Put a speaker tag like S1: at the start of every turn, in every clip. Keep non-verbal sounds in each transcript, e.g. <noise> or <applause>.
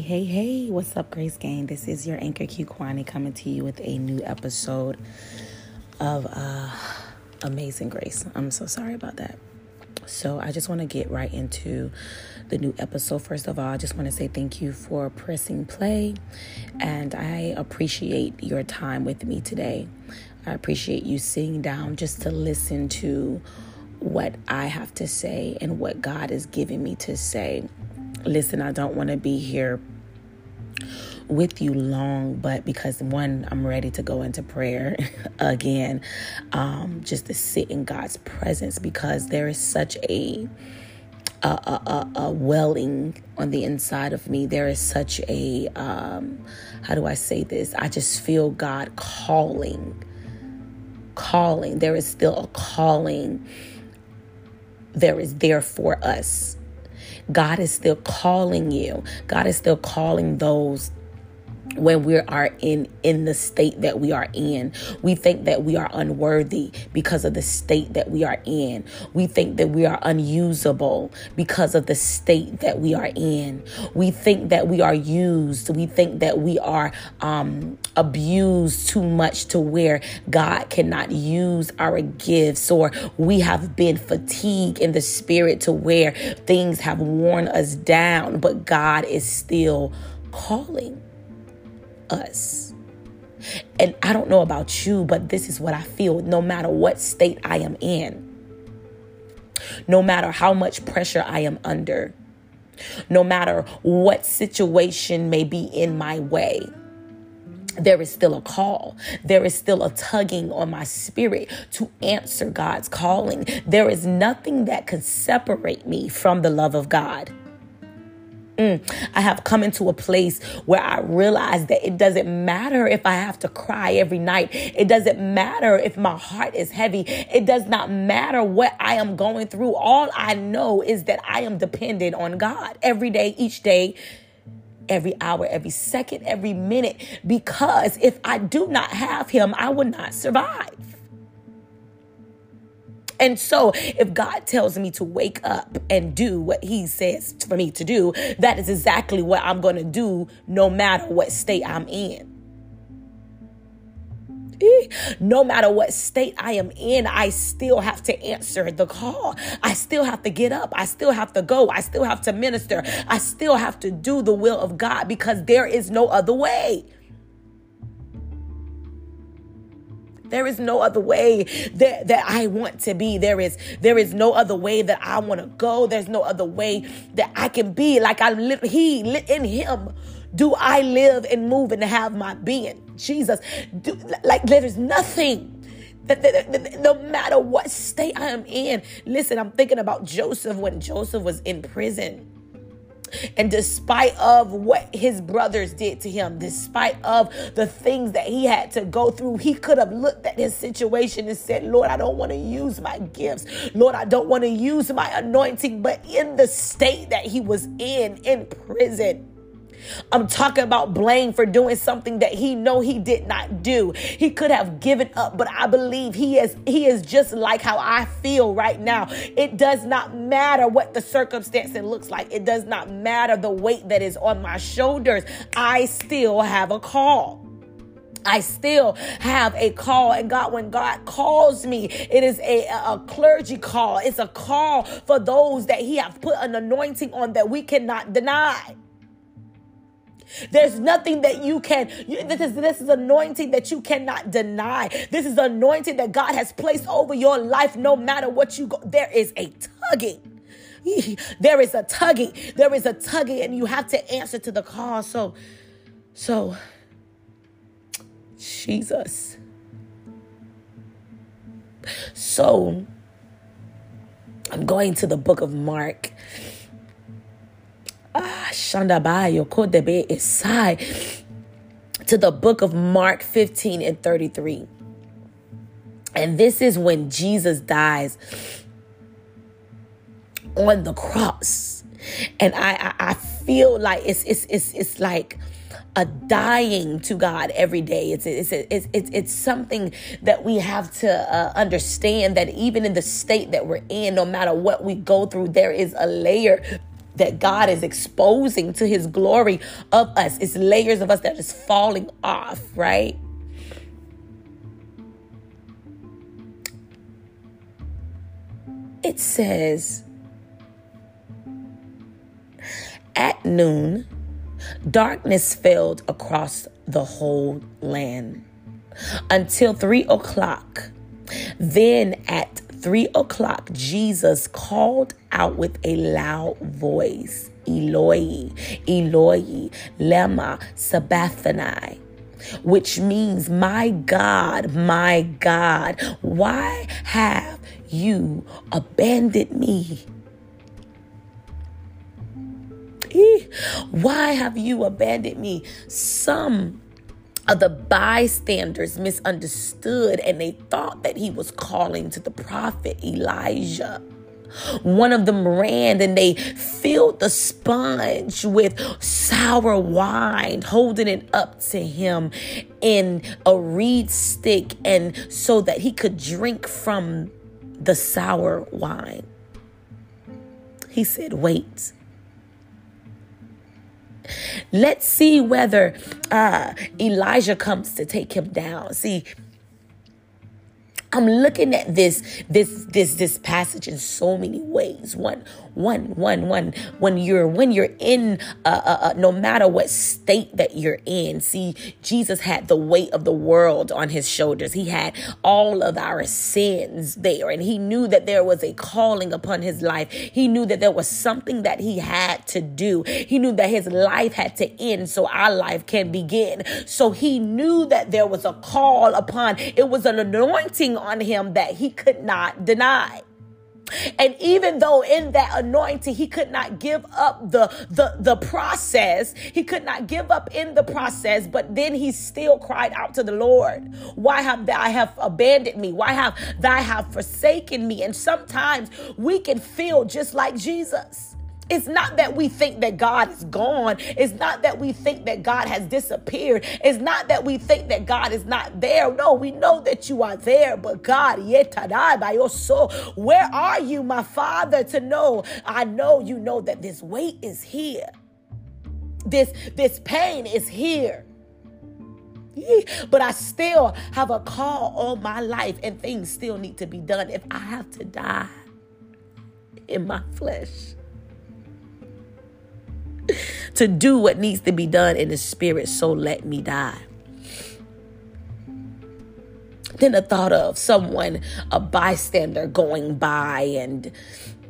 S1: Hey, hey, what's up, Grace Gang? This is your Anchor Q Quani coming to you with a new episode of uh, Amazing Grace. I'm so sorry about that. So, I just want to get right into the new episode. First of all, I just want to say thank you for pressing play, and I appreciate your time with me today. I appreciate you sitting down just to listen to what I have to say and what God is giving me to say listen, I don't want to be here with you long, but because one, I'm ready to go into prayer <laughs> again, um, just to sit in God's presence because there is such a a, a, a, welling on the inside of me. There is such a um, how do I say this? I just feel God calling, calling. There is still a calling. There is there for us God is still calling you. God is still calling those when we are in in the state that we are in. We think that we are unworthy because of the state that we are in. We think that we are unusable because of the state that we are in. We think that we are used. We think that we are um, abused too much to where god cannot use our gifts or we have been fatigued in the spirit to where things have worn us down but god is still calling us. And I don't know about you, but this is what I feel no matter what state I am in, no matter how much pressure I am under, no matter what situation may be in my way. There is still a call. There is still a tugging on my spirit to answer God's calling. There is nothing that can separate me from the love of God. Mm, I have come into a place where I realize that it doesn't matter if I have to cry every night. It doesn't matter if my heart is heavy. It does not matter what I am going through. All I know is that I am dependent on God every day, each day every hour, every second, every minute, because if I do not have him, I will not survive. And so, if God tells me to wake up and do what He says for me to do, that is exactly what I'm going to do no matter what state I'm in. No matter what state I am in, I still have to answer the call. I still have to get up. I still have to go. I still have to minister. I still have to do the will of God because there is no other way. There is no other way that, that I want to be. There is there is no other way that I want to go. There's no other way that I can be like I live. He in Him do I live and move and have my being. Jesus, do, like there is nothing. That, no matter what state I am in, listen, I'm thinking about Joseph when Joseph was in prison and despite of what his brothers did to him, despite of the things that he had to go through, he could have looked at his situation and said, Lord, I don't want to use my gifts. Lord, I don't want to use my anointing. But in the state that he was in, in prison, I'm talking about blame for doing something that he know he did not do. He could have given up, but I believe he is he is just like how I feel right now. It does not matter what the circumstance it looks like. It does not matter the weight that is on my shoulders. I still have a call. I still have a call. And God, when God calls me, it is a, a clergy call. It's a call for those that He have put an anointing on that we cannot deny. There's nothing that you can, this is, this is anointing that you cannot deny. This is anointing that God has placed over your life no matter what you go. There is a tugging. <laughs> There is a tugging. There is a tugging, and you have to answer to the call. So, so, Jesus. So, I'm going to the book of Mark Shandabayo Kodebe Isai to the book of Mark 15 and 33. And this is when Jesus dies on the cross. And I, I, I feel like it's it's it's it's like a dying to God every day. It's it's it's it's, it's something that we have to uh, understand that even in the state that we're in, no matter what we go through, there is a layer that God is exposing to his glory of us. It's layers of us that is falling off, right? It says, at noon, darkness fell across the whole land until three o'clock. Then at three o'clock, Jesus called out with a loud voice, Eloi, Eloi, lema sabachthani, which means, My God, my God, why have you abandoned me? Why have you abandoned me? Some Uh, the bystanders misunderstood and they thought that he was calling to the prophet Elijah. One of them ran and they filled the sponge with sour wine, holding it up to him in a reed stick, and so that he could drink from the sour wine. He said, Wait. Let's see whether uh, Elijah comes to take him down. See, I'm looking at this this this this passage in so many ways. One one one one when you're when you're in uh, uh, uh, no matter what state that you're in. See, Jesus had the weight of the world on his shoulders. He had all of our sins there, and he knew that there was a calling upon his life. He knew that there was something that he had to do. He knew that his life had to end so our life can begin. So he knew that there was a call upon. It was an anointing on him that he could not deny. And even though in that anointing he could not give up the, the, the process, he could not give up in the process, but then he still cried out to the Lord, Why have thou have abandoned me? Why have thou have forsaken me? And sometimes we can feel just like Jesus. It's not that we think that God is gone. It's not that we think that God has disappeared. It's not that we think that God is not there. No, we know that you are there. But God, by your soul, where are you, my Father, to know? I know you know that this weight is here. This this pain is here. But I still have a call all my life, and things still need to be done if I have to die in my flesh to do what needs to be done in the spirit. So let me die. Then the thought of someone, a bystander going by and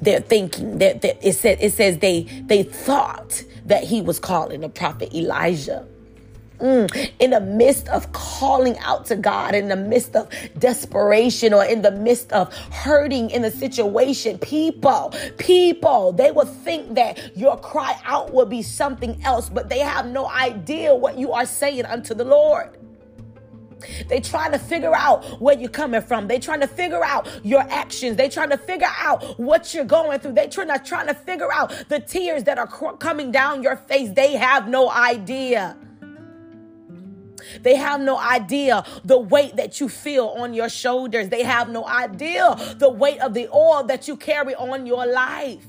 S1: they're thinking that, it said it says they they thought that he was calling the prophet Elijah. Mm, in the midst of calling out to God, in the midst of desperation, or in the midst of hurting in the situation, people, people, they will think that your cry out will be something else, but they have no idea what you are saying unto the Lord. They trying to figure out where you're coming from. They trying to figure out your actions. They trying to figure out what you're going through. They trying to trying to figure out the tears that are cr- coming down your face. They have no idea. They have no idea the weight that you feel on your shoulders. They have no idea the weight of the oil that you carry on your life.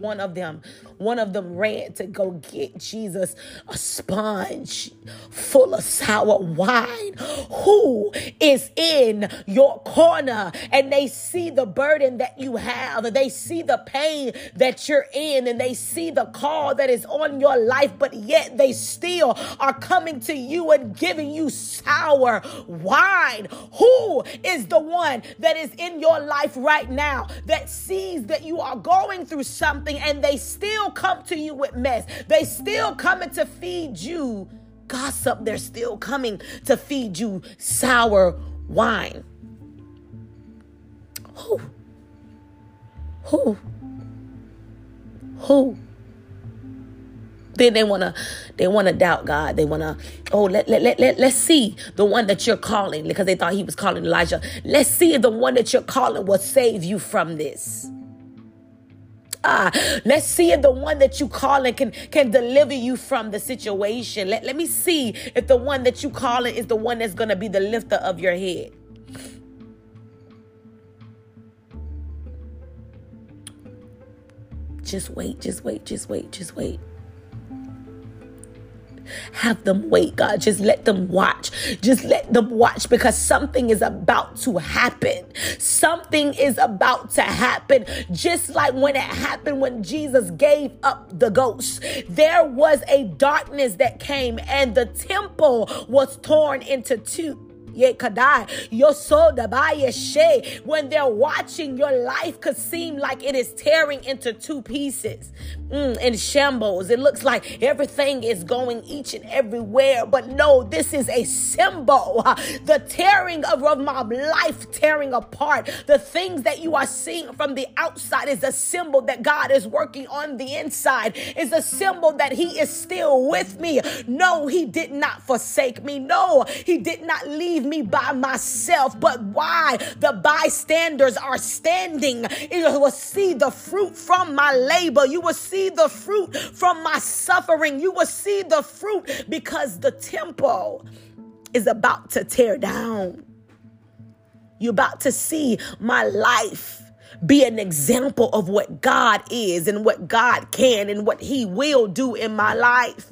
S1: One of them one of them ran to go get Jesus a sponge full of sour wine. Who is in your corner? And they see the burden that you have, they see the pain that you're in, and they see the call that is on your life, but yet they still are coming to you and giving you sour wine. Who is the one that is in your life right now that sees that you are going through something and they still come to you with mess. They still coming to feed you gossip. They're still coming to feed you sour wine. Who? Who? Who? Then they wanna they wanna doubt God. They wanna, oh, let, let, let, let, let's see the one that you're calling because they thought he was calling Elijah. Let's see if the one that you're calling will save you from this. Ah, let's see if the one that you calling can can deliver you from the situation. Let, let me see if the one that you calling is the one that's gonna be the lifter of your head. just wait, just wait, just wait, just wait. Have them wait, God. Just let them watch. Just let them watch because something is about to happen. Something is about to happen. Just like when it happened when Jesus gave up the ghost, there was a darkness that came and the temple was torn into two when they're watching, your life could seem like it is tearing into two pieces mm, in shambles. It looks like everything is going each and everywhere. But no, this is a symbol. <laughs> The tearing of, of my life tearing apart. The things that you are seeing from the outside is a symbol that God is working on the inside, is a symbol that He is still with me. No, He did not forsake me. No, He did not leave me by myself. But why the bystanders are standing, you will see the fruit from my labor. You will see the fruit from my suffering. You will see the fruit because the temple is about to tear down. You're about to see my life be an example of what God is and what God can and what He will do in my life.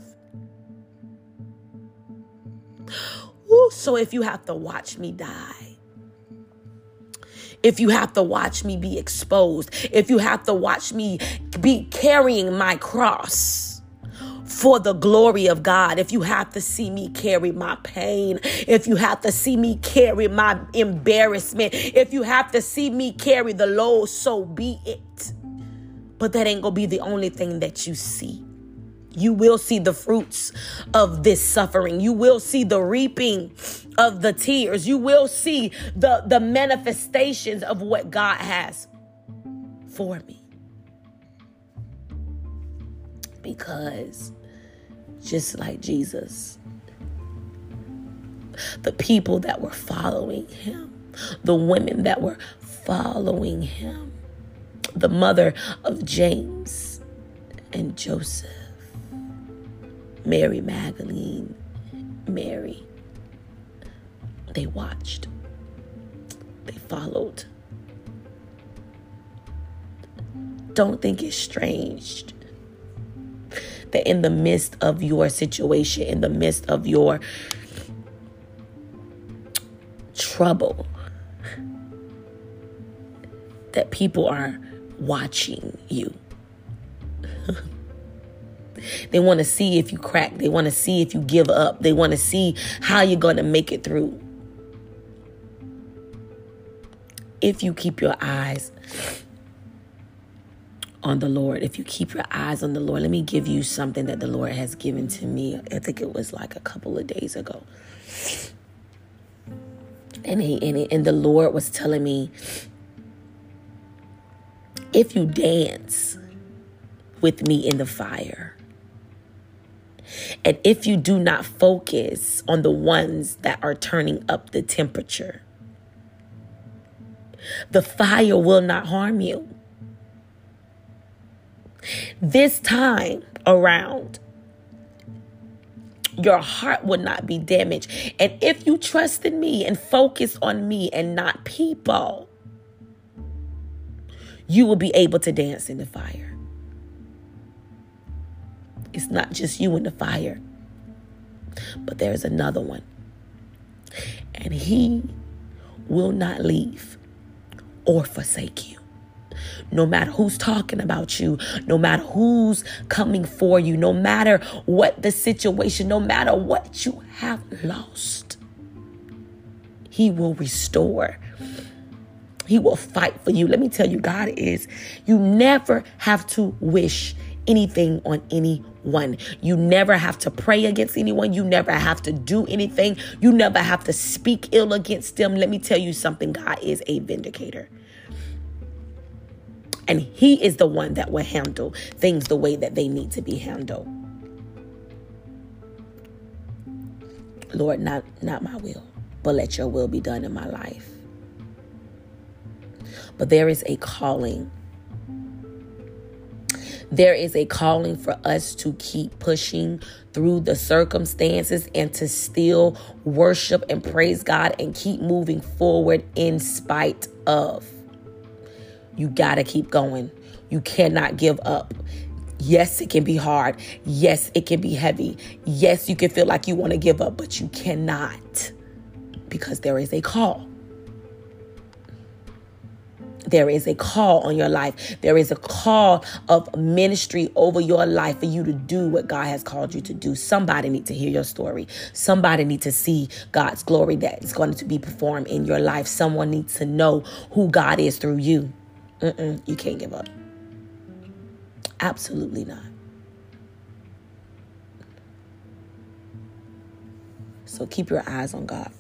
S1: So if you have to watch me die, if you have to watch me be exposed, if you have to watch me be carrying my cross for the glory of God, if you have to see me carry my pain, if you have to see me carry my embarrassment, if you have to see me carry the load, so be it. But that ain't gonna be the only thing that you see. You will see the fruits of this suffering. You will see the reaping of the tears. You will see the, the manifestations of what God has for me. Because just like Jesus, the people that were following him, the women that were following him, the mother of James and Joseph, Mary Magdalene, Mary. They watched, they followed. Don't think it's strange that in the midst of your situation, in the midst of your trouble, that people are watching you. <laughs> They want to see if you crack. They want to see if you give up. They want to see how you're going to make it through. If you keep your eyes on the Lord, if you keep your eyes on the Lord, let me give you something that the Lord has given to me. I think it was like a couple of days ago. And he and, he, and the Lord was telling me if you dance with me in the fire, and if you do not focus on the ones that are turning up the temperature, the fire will not harm you. This time around, your heart will not be damaged. And if you trust in me and focus on me and not people, you will be able to dance in the fire. It's not just you in the fire, but there's another one. And he will not leave or forsake you. No matter who's talking about you, no matter who's coming for you, no matter what the situation, no matter what you have lost, he will restore. He will fight for you. Let me tell you, God is, you never have to wish anything on anyone. You never have to pray against anyone. You never have to do anything. You never have to speak ill against them. Let me tell you something God is a vindicator. And He is the one that will handle things the way that they need to be handled. Lord, not, not my will, but let your will be done in my life. But there is a calling there is a calling for us to keep pushing through the circumstances and to still worship and praise God and keep moving forward in spite of. You got to keep going. You cannot give up. Yes, it can be hard. Yes, it can be heavy. Yes, you can feel like you want to give up, but you cannot because there is a call. There is a call on your life. There is a call of ministry over your life for you to do what God has called you to do. Somebody need to hear your story. Somebody need to see God's glory that is going to be performed in your life. Someone needs to know who God is through you. Mm-mm, you can't give up. Absolutely not. So keep your eyes on God.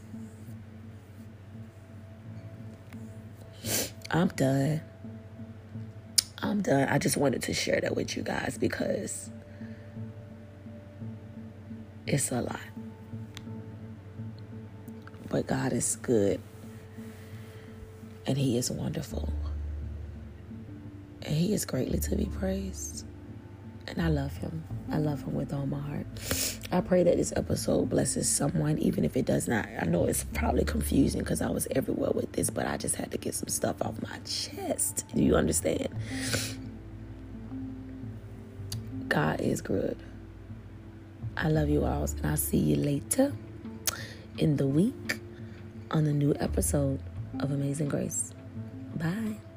S1: I'm done. I'm done. I just wanted to share that with you guys because it's a lot. But God is good and He is wonderful. And He is greatly to be praised. And I love Him. I love Him with all my heart. I pray that this episode blesses someone, even if it does not. I know it's probably confusing because I was everywhere with this, but I just had to get some stuff off my chest. Do you understand? God is good. I love you all, and I'll see you later in the week on the new episode of Amazing Grace. Bye.